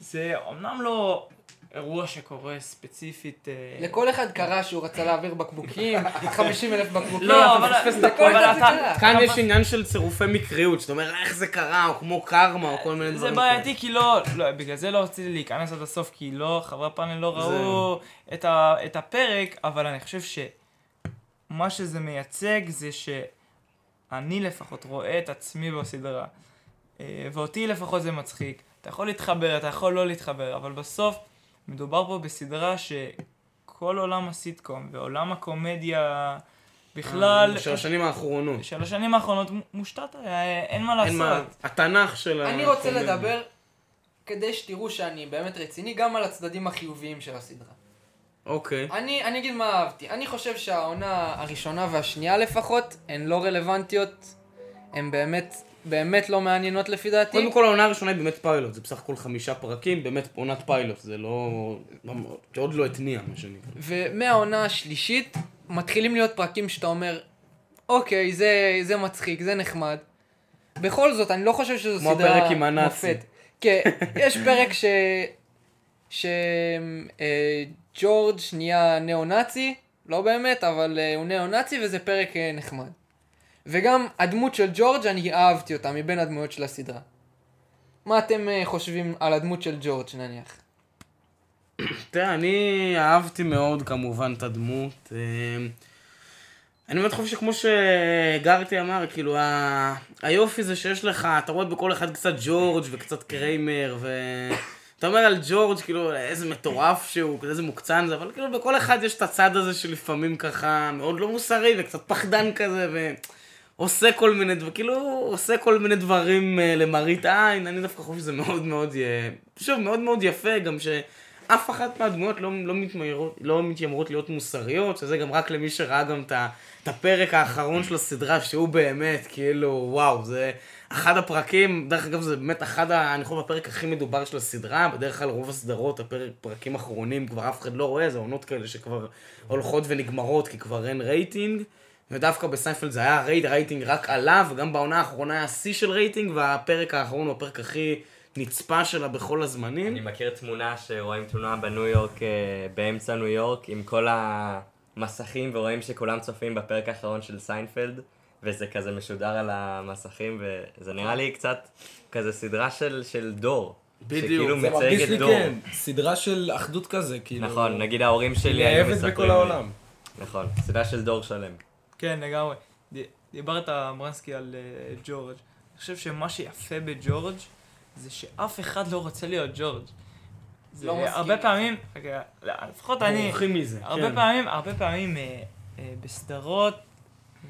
וזה אומנם לא אירוע שקורה ספציפית. אה, לכל אחד קרה שהוא רצה להעביר בקבוקים, 50 אלף בקבוקים, לא, אתה אבל- מפספס את אבל זה אתה- קרה. כאן יש עניין של צירופי מקריות, שאתה אומר איך זה קרה, או כמו קרמה, או כל מיני זה דברים. בעייתי כי לא, לא, בגלל זה לא רציתי להיכנס עד הסוף, כי לא, חברי הפאנל לא ראו. את, ה, את הפרק, אבל אני חושב שמה שזה מייצג זה שאני לפחות רואה את עצמי בסדרה. אה, ואותי לפחות זה מצחיק. אתה יכול להתחבר, אתה יכול לא להתחבר, אבל בסוף מדובר פה בסדרה שכל עולם הסיטקום ועולם הקומדיה בכלל, של השנים האחרונות. של השנים האחרונות מושתת, אה, אין מה אין מה, לעשות. התנ"ך של אני רוצה. לדבר, כדי שתראו שאני באמת רציני, גם על הצדדים החיוביים של הסדרה. אוקיי. אני, אני אגיד מה אהבתי. אני חושב שהעונה הראשונה והשנייה לפחות, הן לא רלוונטיות. הן באמת, באמת לא מעניינות לפי דעתי. קודם כל העונה הראשונה היא באמת פיילוט, זה בסך הכל חמישה פרקים, באמת עונת פיילוט, זה לא... זה עוד לא התניע, מה שנקרא. ומהעונה השלישית, מתחילים להיות פרקים שאתה אומר, אוקיי, זה, זה מצחיק, זה נחמד. בכל זאת, אני לא חושב שזו כמו סדרה הפרק עם הנאצי. מופת. כן, יש פרק ש... שג'ורג' נהיה ניאו-נאצי, לא באמת, אבל אה, הוא ניאו-נאצי וזה פרק אה, נחמד. וגם הדמות של ג'ורג', אני אהבתי אותה מבין הדמויות של הסדרה. מה אתם אה, חושבים על הדמות של ג'ורג' נניח? תראה, אני אהבתי מאוד כמובן את הדמות. אה, אני באמת חושב שכמו שגרטי אמר, כאילו, ה... היופי זה שיש לך, אתה רואה בכל אחד קצת ג'ורג' וקצת קריימר, ו... אתה אומר על ג'ורג', כאילו, איזה מטורף שהוא, איזה מוקצן זה, אבל כאילו בכל אחד יש את הצד הזה שלפעמים ככה מאוד לא מוסרי וקצת פחדן כזה, ו... עושה כל מיני דברים, כאילו, עושה כל מיני דברים אה, למראית עין, אני דווקא חושב שזה מאוד מאוד, שוב, מאוד מאוד יפה, גם שאף אחת מהדמויות לא, לא, מתמיירות, לא מתיימרות להיות מוסריות, שזה גם רק למי שראה גם את הפרק האחרון של הסדרה, שהוא באמת, כאילו, וואו, זה אחד הפרקים, דרך אגב זה באמת אחד, אני חושב, הפרק הכי מדובר של הסדרה, בדרך כלל רוב הסדרות, הפרק, פרקים אחרונים, כבר אף אחד לא רואה, זה עונות כאלה שכבר הולכות ונגמרות, כי כבר אין רייטינג. ודווקא בסיינפלד זה היה רייט, רייטינג רק עלה, וגם בעונה האחרונה היה שיא של רייטינג, והפרק האחרון הוא הפרק הכי נצפה שלה בכל הזמנים. אני מכיר תמונה שרואים תמונה בניו יורק, אה, באמצע ניו יורק, עם כל המסכים, ורואים שכולם צופים בפרק האחרון של סיינפלד, וזה כזה משודר על המסכים, וזה נראה לי קצת כזה סדרה של, של דור. בדיוק, זה מרגיש לי דור. כן, סדרה של אחדות כזה, כאילו. נכון, נגיד ההורים שלי היו נאהבת מספרים בכל לי. העולם. נכון, סדרה של דור שלם. כן, לגמרי. דיברת, ברנסקי, על אה, ג'ורג'. אני חושב שמה שיפה בג'ורג' זה שאף אחד לא רוצה להיות ג'ורג'. זה לא מסכים. הרבה פעמים, רגע, לא, לפחות אני, בורחים מזה, הרבה כן. פעמים, הרבה פעמים אה, אה, בסדרות,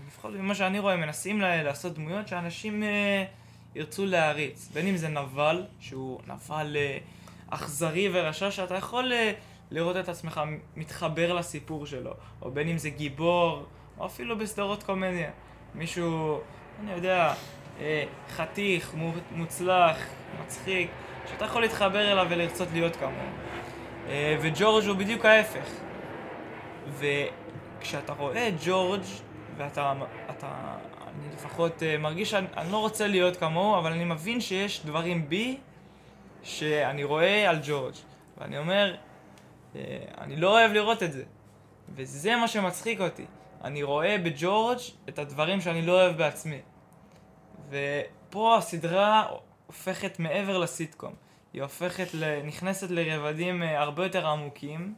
לפחות ממה שאני רואה, מנסים לה- לעשות דמויות שאנשים אה, ירצו להעריץ. בין אם זה נבל, שהוא נבל אה, אכזרי ורשע, שאתה יכול אה, לראות את עצמך מתחבר לסיפור שלו, או בין אם זה גיבור, או אפילו בסדרות קומדיה. מישהו, אני יודע, אה, חתיך, מו- מוצלח, מצחיק, שאתה יכול להתחבר אליו ולרצות להיות כמוהו. אה, וג'ורג' הוא בדיוק ההפך. וכשאתה רואה את ג'ורג' ואתה, אתה, אני לפחות אה, מרגיש שאני אני לא רוצה להיות כמוהו, אבל אני מבין שיש דברים בי שאני רואה על ג'ורג'. ואני אומר, אני לא אוהב לראות את זה. וזה מה שמצחיק אותי. אני רואה בג'ורג' את הדברים שאני לא אוהב בעצמי. ופה הסדרה הופכת מעבר לסיטקום. היא הופכת. נכנסת לרבדים אה, הרבה יותר עמוקים.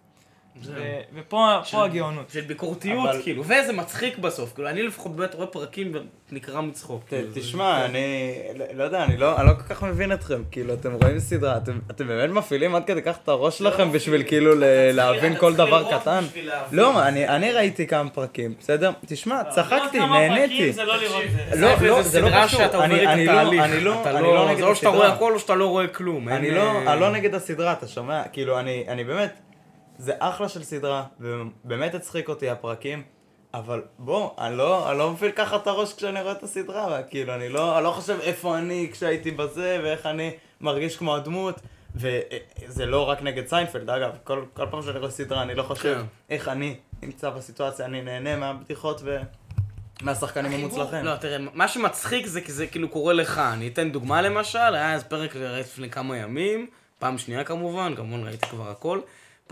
ופה פה הגאונות. של ביקורתיות, אבל- כאילו, וזה מצחיק בסוף, כאילו, אני לפחות באמת רואה פרקים ונקרע מצחוק. כאילו, זה- תשמע, אני לא- לא יודע, אני לא אני לא כל כך מבין אתכם, כאילו, אתם רואים סדרה, אתם- אתם באמת מפעילים עד כדי כך את הראש שלכם בשביל כאילו להבין כל דבר קטן? לא, אני אני ראיתי כמה פרקים, בסדר? תשמע, צחקתי, נהניתי. לא. לא, זה- לא, לא קשור. אני- לא- לא- לא נגד זה או שאתה רואה הסדרה. הכל או שאתה לא רואה כלום. אני לא, אה, אני לא נגד הסדרה, אתה שומע? כאילו, אני, אני באמת, זה אחלה של סדרה, ובאמת הצחיק אותי הפרקים, אבל בוא, אני לא, אני לא מפעיל ככה את הראש כשאני רואה את הסדרה, כאילו, אני לא, אני לא חושב איפה אני כשהייתי בזה, ואיך אני מרגיש כמו הדמות. וזה לא רק נגד סיינפלד, אגב, כל, כל פעם שאני רואה סדרה אני לא חושב כן. איך אני נמצא בסיטואציה, אני נהנה מהבדיחות ומהשחקנים המוצלחים. לא, תראה, מה שמצחיק זה כי זה כאילו קורה לך. אני אתן דוגמה למשל, היה אז פרק לפני כמה ימים, פעם שנייה כמובן, כמובן ראיתי כבר הכל.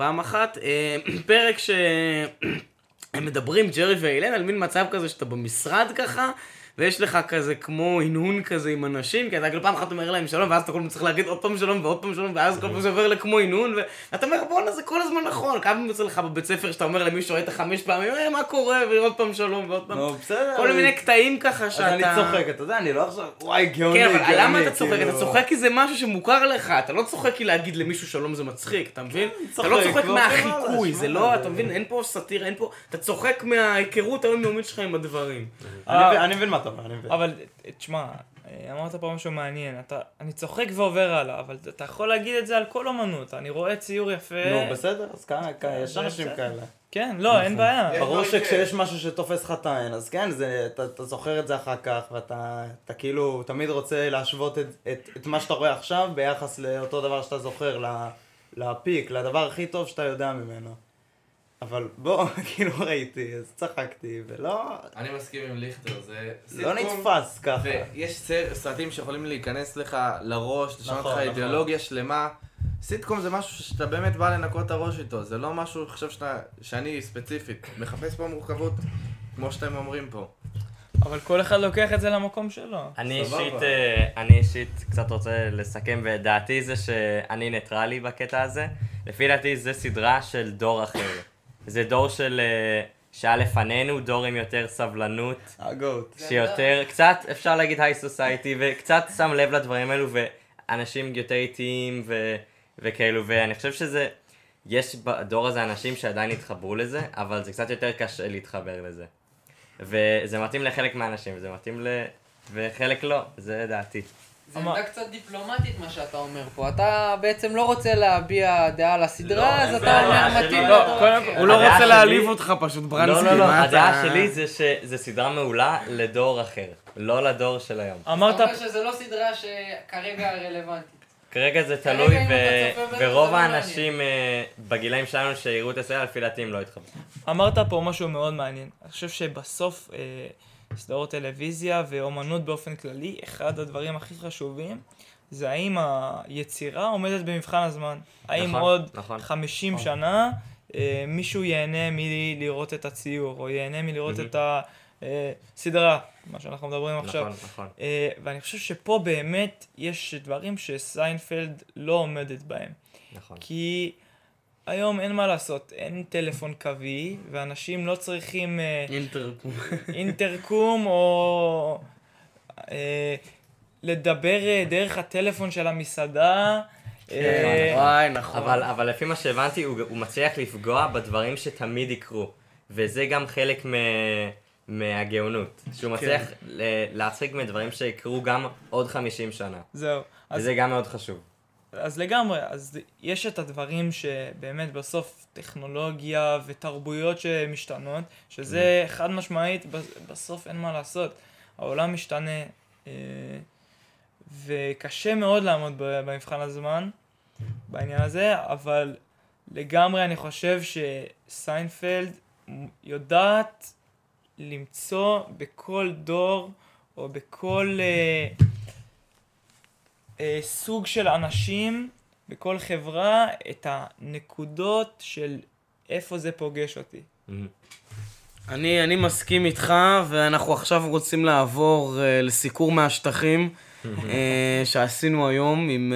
פעם אחת, אה, פרק שהם מדברים, ג'רי ואיליין, על מין מצב כזה שאתה במשרד ככה, ויש לך כזה כמו הנהון כזה עם אנשים, כי אתה כאילו פעם אחת אומר להם שלום, ואז אתה כל הזמן צריך להגיד עוד פעם שלום ועוד פעם שלום, ואז כל פעם זה עובר לכמו הנהון, ואתה אומר בואנה זה כל הזמן נכון, כמה פעמים יוצא לך בבית ספר שאתה אומר למישהו ראית חמש פעמים, אה מה קורה, ועוד פעם שלום ועוד פעם, בסדר. כל מיני קטעים ככה שאתה... אני צוחק, אתה יודע, אני לא עכשיו, וואי, גאוני, כן, גאוני. אבל למה אתה צוחק? כאילו. אתה צוחק כי זה משהו שמוכר לך, אתה לא צוחק כי להגיד למישהו שלום זה מצחיק, אתה מבין? אתה לא צוחק, צוחק לא מהחיקוי, חבל, זה שמע, לא, זה- אתה מבין? אין פה סאטירה, אין פה... אתה צוחק מההיכרות היומיומית שלך עם הדברים. אני מבין- אני מבין מה אתה. אבל תשמע, אה, אמרת פה משהו מעניין, אתה, אני צוחק ועובר הלאה, אבל אתה יכול להגיד את זה על כל אומנות, אני רואה ציור יפה, נו, בסדר, אז כאן, כאן, יש אנשים. כאלה. כן, לא, אין בעיה, יש ברור שכשיש משהו שתופס לך את העין, אז כן, זה, אתה, אתה זוכר את זה אחר כך, ואתה אתה כאילו תמיד רוצה להשוות את, את, את מה שאתה רואה עכשיו ביחס לאותו דבר שאתה זוכר, ל, לפיק, לדבר הכי טוב שאתה יודע ממנו. אבל בוא, כאילו ראיתי, אז צחקתי, ולא אני מסכים עם ליכטר, זה... לא נתפס ככה. ויש סר- סרטים שיכולים להיכנס לך לראש, לשנות נכון, לך נכון. אידיאולוגיה שלמה. סיטקום זה משהו שאתה באמת בא לנקות את הראש איתו, זה לא משהו, חושב שאתה, שאני ספציפית מחפש פה מורכבות, כמו שאתם אומרים פה. אבל כל אחד לוקח את זה למקום שלו. אני. אישית, אה, אני אישית קצת רוצה לסכם, ודעתי זה שאני ניטרלי בקטע הזה. לפי דעתי זה סדרה של דור אחר. זה דור של... אה, שהיה לפנינו, דור עם יותר סבלנות, הגוט. שיותר, קצת אפשר להגיד היי סוסייטי, וקצת שם לב לדברים האלו, ואנשים יותר איטיים ו, וכאלו, ואני חושב שזה, יש בדור הזה אנשים שעדיין התחברו לזה, אבל זה קצת יותר קשה להתחבר לזה. וזה מתאים לחלק מהאנשים, וזה מתאים ל... וחלק לא, זה דעתי. זה אמר- עמדה קצת דיפלומטית מה שאתה אומר פה. אתה בעצם לא רוצה להביע דעה על הסדרה, אז זה אתה אומר מתאים. לא. הוא לא רוצה שלי- להעליב אותך פשוט, ברנסקי. לא, לא, לא, מה הדעה שלי זה שזו סדרה מעולה לדור אחר, לא לדור של היום. אמרת, אתה אומר שזה לא סדרה שכרגע רלוונטית. כרגע זה תלוי, ורוב לא האנשים אה, בגילאים שלנו שיראו את הסרט, לפי דעתי הם לא יתחברו. אמרת פה משהו מאוד מעניין. אני חושב שבסוף אה, סדרות טלוויזיה ואומנות באופן כללי, אחד הדברים הכי חשובים זה האם היצירה עומדת במבחן הזמן. האם נכון, עוד נכון. 50 שנה אה, מישהו ייהנה מלראות את הציור, או ייהנה מלראות מהמם. את הסדרה, מה שאנחנו מדברים עכשיו. נכון, נכון. אה, ואני חושב שפה באמת יש דברים שסיינפלד לא עומדת בהם. נכון. כי היום אין מה לעשות, אין טלפון קווי, ואנשים לא צריכים אה, אינטרקום. אינטרקום או אה, לדבר אה, דרך הטלפון של המסעדה. אה, וואי, נכון. אבל, אבל לפי מה שהבנתי, הוא, הוא מצליח לפגוע בדברים שתמיד יקרו. וזה גם חלק מ, מהגאונות. שהוא מצליח ל- להצחיק מדברים שיקרו גם עוד 50 שנה. זהו. אז, וזה גם מאוד חשוב. אז לגמרי, אז יש את הדברים שבאמת בסוף טכנולוגיה ותרבויות שמשתנות, שזה חד משמעית, בס- בסוף אין מה לעשות. העולם משתנה, אה, וקשה מאוד לעמוד במבחן הזמן בעניין הזה, אבל לגמרי אני חושב שסיינפלד יודעת למצוא בכל דור או בכל אה, אה, סוג של אנשים, בכל חברה, את הנקודות של איפה זה פוגש אותי. אני, אני מסכים איתך, ואנחנו עכשיו רוצים לעבור אה, לסיקור מהשטח אה, שעשינו היום עם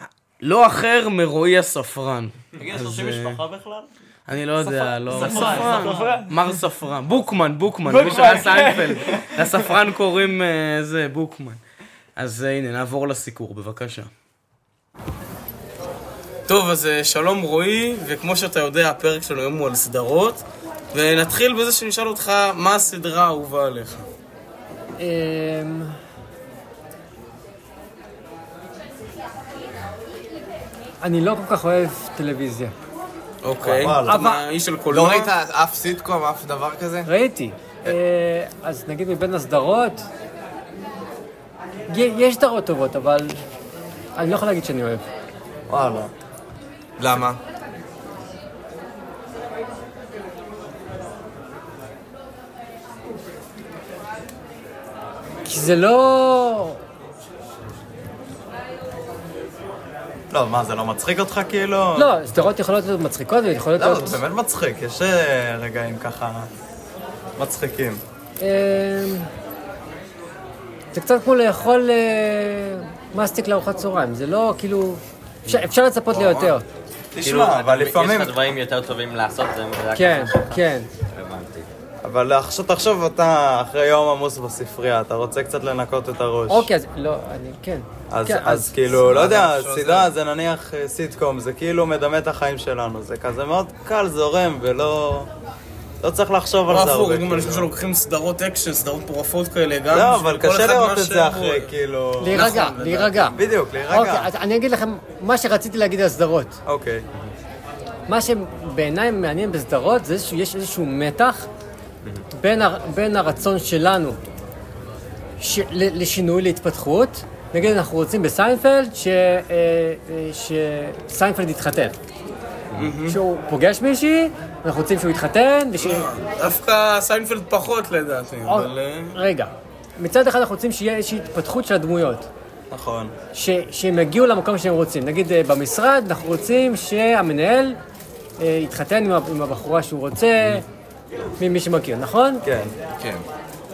אה, לא אחר מרועי הספרן. תגיד, אז, יש אה, משפחה בכלל? אני לא יודע, לא... ספרן, ספרן. מר ספרן, בוקמן, בוקמן, בוקמן, מי שהיה כן. סיינפלד. לספרן קוראים זה, בוקמן. אז אה, הנה, נעבור לסיקור, בבקשה. טוב, אז אה, שלום רועי, וכמו שאתה יודע, הפרק שלנו היום הוא על סדרות, ונתחיל בזה שנשאל אותך, מה הסדרה האהובה עליך? אמ, אני לא כל כך אוהב טלוויזיה. אוקיי. אתה איש של לא קולנוע? ראית אף סיטקום, אף דבר כזה? ראיתי. אה, אז נגיד מבין הסדרות, יש סדרות טובות, אבל אני לא יכול להגיד שאני אוהב. וואלה. למה? כי זה לא... לא, מה, זה לא מצחיק אותך כאילו? לא, סדרות יכולות להיות מצחיקות ויכולות לא, להיות... זה באמת מצחיק, יש אה, רגעים ככה מצחיקים. זה קצת כמו לאכול אה, מסטיק לארוחת צהריים, זה לא כאילו... אפשר- אפשר לצפות ליותר. כאילו, תשמע, אבל יש לפעמים... לך דברים יותר טובים לעשות, זה רק כן. כן. אבל עכשיו תחשוב אתה אחרי יום עמוס בספרייה, אתה רוצה קצת לנקות את הראש. אוקיי, אז לא, אני... כן. אז, כן, אז כאילו, לא יודע, סדרה זה נניח אה, סיטקום, זה כאילו מדמה את החיים שלנו, זה כזה מאוד קל, זורם, ולא... לא צריך לחשוב על לא זה הרבה. גם אנשים כאילו. שלוקחים סדרות אקשן, סדרות מטורפות כאלה, גם לא, אבל קשה לראות את זה אחרי, כאילו... להירגע, נכון, להירגע. בדיוק, אוקיי, להירגע. אז אני אגיד לכם מה שרציתי להגיד על סדרות. אוקיי. מה שבעיניי מעניין בסדרות זה שיש איזשהו מתח בין, הר, בין הרצון שלנו ש, לשינוי, להתפתחות. נגיד אנחנו רוצים בסיינפלד ש, אה, אה, שסיינפלד יתחתן. שהוא פוגש מישהי, אנחנו רוצים שהוא יתחתן, וש... דווקא סיינפלד פחות לדעתי, אבל... אה, רגע, מצד אחד אנחנו רוצים שיהיה איזושהי התפתחות של הדמויות. נכון. ש, שהם יגיעו למקום שהם רוצים. נגיד אה, במשרד, אנחנו רוצים שהמנהל אה, יתחתן עם, הבחורה שהוא רוצה, מי, מי שמכיר, נכון? כן. כן.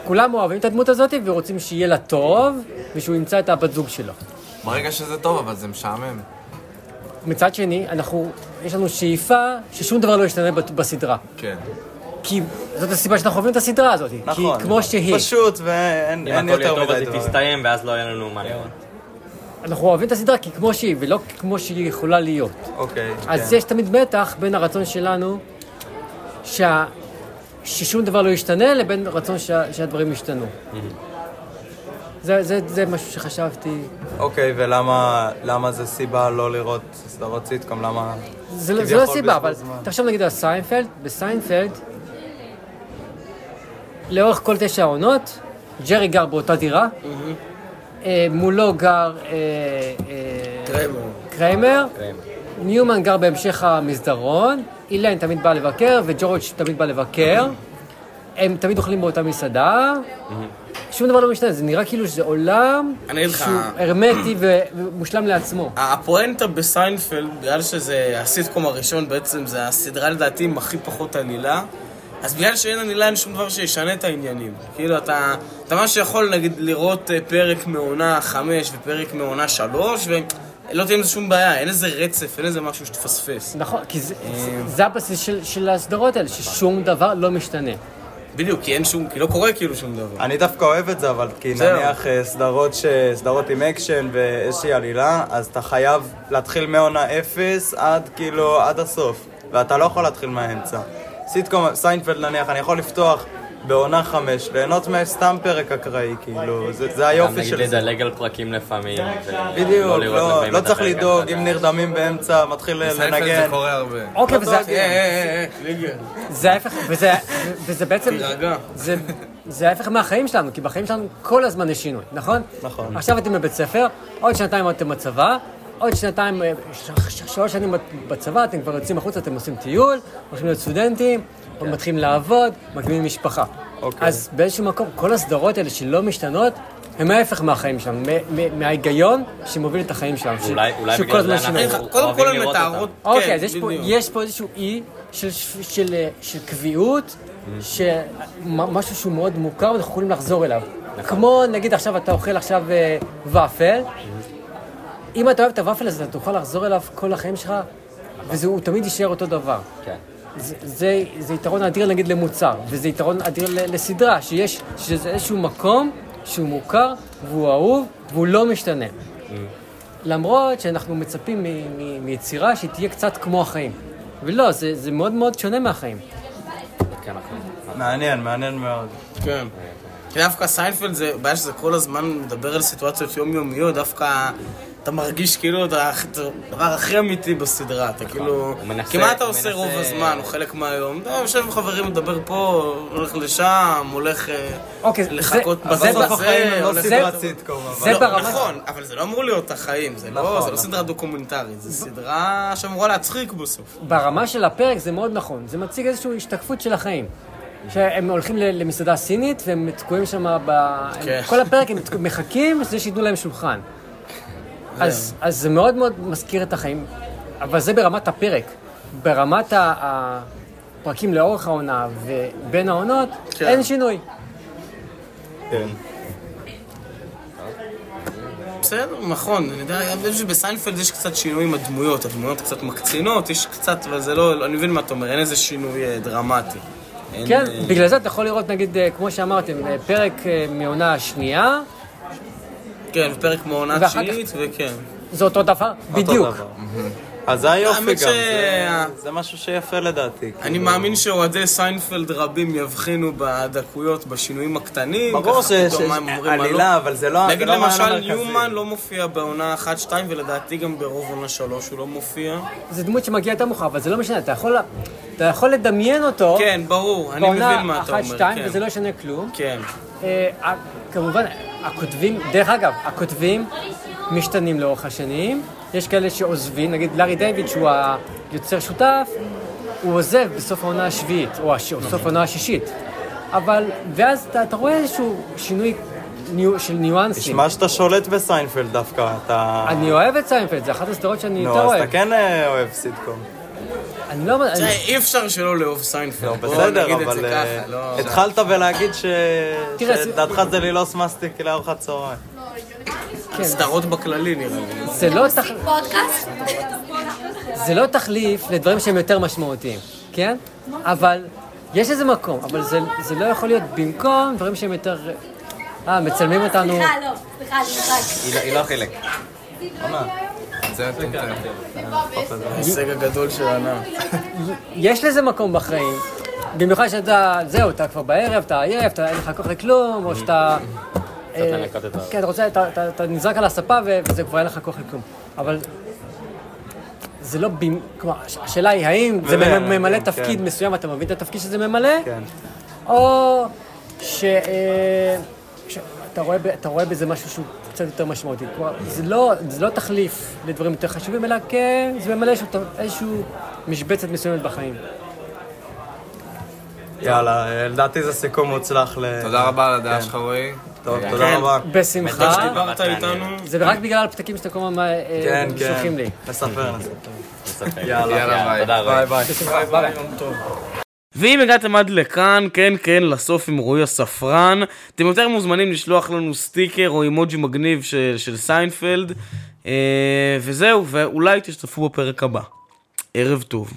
כולם אוהבים את הדמות הזאת ורוצים שיהיה לה טוב, ושהוא ימצא את הבת זוג שלו. ברגע שזה טוב, אבל זה משעמם. מצד שני, אנחנו, יש לנו שאיפה ששום דבר לא ישתנה בסדרה. כן. כי זאת הסיבה שאנחנו אוהבים את הסדרה הזאת. נכון. כי כמו שהיא. פשוט, ואין אם אין הכל יהיה יותר טוב, אז מדי היא דברים. תסתיים, ואז לא יהיה לנו מה לראות. אנחנו אוהבים את הסדרה כי כמו שהיא, ולא כמו שהיא יכולה להיות. אוקיי, אז כן. יש תמיד מתח בין הרצון שלנו שה... ששום דבר לא ישתנה לבין רצון שה... שהדברים ישתנו. זה, זה, זה משהו שחשבתי. אוקיי, ולמה למה זה סיבה לא לראות סדרות סיטקום? למה... זה, לא- זה לא סיבה, אבל. תחשוב נגיד על סיינפלד, בסיינפלד, לאורך כל תשע העונות, ג'רי גר באותה דירה, אה, מולו גר אה, אה, קריימר. קריימר, ניומן גר בהמשך המסדרון, איליין תמיד בא לבקר, וג'ורג' תמיד בא לבקר. הם תמיד אוכלים באותה מסעדה, שום דבר לא משתנה, זה נראה כאילו שזה עולם שהוא הרמטי ומושלם לעצמו. הפואנטה בסיינפלד, בגלל שזה הסיטקום הראשון, בעצם זה הסדרה לדעתי עם הכי פחות עלילה, אז בגלל שאין עלילה אין שום דבר שישנה את העניינים. כאילו, אתה, אתה ממש יכול נגיד לראות אה, פרק מעונה חמש ופרק מעונה שלוש, ולא תהיה עם זה שום בעיה, אין איזה רצף, אין איזה משהו שתפספס. נכון, כי זה, זה, זה הבסיס של, של הסדרות האלה, ששום דבר לא משתנה. בדיוק, כי אין שום, כי לא קורה כאילו שום דבר. אני דווקא אוהב את זה, אבל כי. נניח אה, סדרות, ש... סדרות עם אקשן ואיזושהי עלילה, אז אתה חייב להתחיל מעונה אפס עד כאילו, עד הסוף. ואתה לא יכול להתחיל מהאמצע. סיטקום, סיינפלד נניח, אני יכול לפתוח בעונה חמש, ליהנות מסתם פרק אקראי, כאילו, זה, זה גם היופי נגיד של זה. לדלג על פרקים לפעמים. ו- בדיוק, לא לראות לא, לא צריך לדאוג. אם נרדמים באמצע, מתחיל בסיינפלד זה לנגן. קורה הרבה. אוקיי, וזה, אה, אה, אה, זה ההפך, וזה, בעצם. זה, זה ההפך מהחיים שלנו, כי בחיים שלנו כל הזמן יש שינוי, נכון? נכון. עכשיו אתם בבית ספר, עוד שנתיים אתם בצבא, עוד שנתיים, שלוש שנים בצבא, אתם כבר יוצאים החוצה, אתם עושים טיול, הולכים להיות סטודנטים, עוד מתחילים לעבוד, מקימים משפחה. אוקיי. אז באיזשהו מקום, כל הסדרות האלה שלא משתנות, הם ההפך מהחיים שלנו, מההיגיון שמוביל את החיים שלנו. אולי- אולי בגלל זה. אנחנו- קודם כל לראות מתארות, אותם. אוקיי, כן, אז יש פה, בדיוק. יש פה איזשהו אי של, של, של, של קביעות, שמשהו שהוא מאוד מוכר ואנחנו יכולים לחזור אליו. כמו נגיד עכשיו אתה אוכל עכשיו אה, ופל, אם אתה אוהב את הוופל הזה אתה תוכל לחזור אליו כל החיים שלך, והוא תמיד יישאר אותו דבר. כן. זה, זה, זה יתרון אדיר נגיד למוצר, וזה יתרון אדיר לסדרה, שיש, שזה איזשהו מקום שהוא מוכר והוא אהוב והוא לא משתנה. למרות שאנחנו מצפים מ- מ- מיצירה שהיא תהיה קצת כמו החיים. ולא, זה, זה מאוד מאוד שונה מהחיים. כן, נכון. מעניין, מעניין מאוד. כן. כי דווקא סיינפלד זה, הבעיה שזה כל הזמן מדבר על סיטואציות יומיומיות, דווקא אתה מרגיש כאילו אתה הדבר הכי אמיתי בסדרה, אתה כאילו... הוא מנסה- כי מה אתה הוא עושה רוב הזמן, או חלק מהיום? אתה יושב עם חברים, מדבר פה, הולך לשם, הולך אה, אוקיי, זה- לחכות בסוף הזה, לא הולך- סדרת סיטקום, אבל... זה לא, ברמה... נכון, אבל זה לא אמור להיות החיים, זה לא נכון, לא נכון. סדרה דוקומנטרית, זה סדרה שאמורה להצחיק בסוף. ברמה של הפרק זה מאוד נכון, זה מציג איזושהי השתקפות של החיים. שהם הולכים למסעדה סינית והם תקועים שם ב... כן. כל הפרק הם מחכים שזה שייתנו להם שולחן. אז, אז זה מאוד מאוד מזכיר את החיים, אבל זה ברמת הפרק. ברמת ה- הפרקים לאורך העונה ובין העונות, כן. אין שינוי. כן. בסדר, נכון, אני יודע, אני חושב שבסיינפלד יש קצת שינוי עם הדמויות, הדמויות קצת מקצינות, יש קצת, אבל זה לא, אני מבין מה אתה אומר, אין איזה שינוי אה, דרמטי. אין, כן, אה, בגלל זה אתה יכול לראות, נגיד, אה, כמו שאמרתם, פרק מעונה שנייה, כן, פרק מעונה ואחר כך- תשיעית, וכן. זה אותו דבר, בדיוק. אותו דבר. אז זה היופי האמת גם, ש- זה- זה משהו שיפה לדעתי. אני כאילו. מאמין שאוהדי סיינפלד רבים יבחינו בדקויות, בשינויים הקטנים. ברור ככה ש- פתאום ש- מה הם אומרים, מה עלילה, אבל זה לא נגיד זה לא העניין למשל המרכזי. ניומן לא מופיע בעונה 1-2, ולדעתי גם ברוב עונה 3 הוא לא מופיע. זה דמות שמגיעה יותר מאוחר, אבל זה לא משנה, אתה יכול, אתה יכול לדמיין אותו כן, ברור, אני מבין מה אתה אומר. אחת, שתיים, כן. וזה לא ישנה כלום. כן. אה, כמובן, הכותבים, דרך אגב, הכותבים משתנים לאורך השנים. יש כאלה שעוזבים, נגיד לארי דיוויד, שהוא היוצר שותף, הוא עוזב בסוף העונה השביעית, או הש- בסוף העונה השישית. אבל, ואז אתה, אתה רואה איזשהו שינוי ניו, של ניואנסים. נשמע שאתה שולט בסיינפלד דווקא, אתה... אני אוהב את סיינפלד, זה אחת הסדרות שאני נו, יותר אז אוהב. אתה כן אה, אוהב סיטקום. אני לא... תראה, אי אפשר שלא לאהוב סיינפלד. לא, בסדר, נגיד את אבל זה אה, ככה, לא... התחלת ולהגיד ש- זה- שדעתך זה ללעוס מסטיק לארוחת צהריים. כן. סדרות בכללי נראה לי. זה לא, תח... פודקאסט? זה לא תחליף לדברים שהם יותר משמעותיים, כן? אבל יש איזה מקום, אבל זה, זה לא יכול להיות במקום דברים שהם יותר... אה, מצלמים אותנו... סליחה, לא, סליחה, אני. היא לא חלק. ההישג הגדול של ענה. יש לזה מקום בחיים. במיוחד שאתה, זהו, אתה כבר בערב, אתה עייף, אתה אין לך כוח לכלום, או שאתה... אה, כן, אתה רוצה, אתה- נזרק על הספה וזה כבר אין לך כוח לכלום. אבל זה לא, במ- כלומר, הש- השאלה היא האם זה ממלא כן. תפקיד מסוים, אתה מבין את התפקיד שזה ממלא? כן. או ש... אה, ב- אתה רואה בזה משהו שהוא קצת יותר משמעותי. כלומר, זה לא, זה לא תחליף לדברים יותר חשובים, אלא כן, זה ממלא איזשהו משבצת מסוימת בחיים. יאללה, אה, לדעתי זה סיכום מוצלח ל... תודה רבה על הדעה כן. שלך, רועי. טוב, כן. תודה רבה. בשמחה. שדיברת איתנו. זה רק בגלל הפתקים שאתה כל הזמן אה, כן, כן. שולחים לי. נספר, נספר. יאללה, ביי. תודה רבה. ביי ביי. ואם הגעתם עד לכאן, כן כן, לסוף עם רועי הספרן, אתם יותר מוזמנים לשלוח לנו סטיקר או אימוג'י מגניב של, של סיינפלד, אה, וזהו, ואולי תשתתפו בפרק הבא. ערב טוב.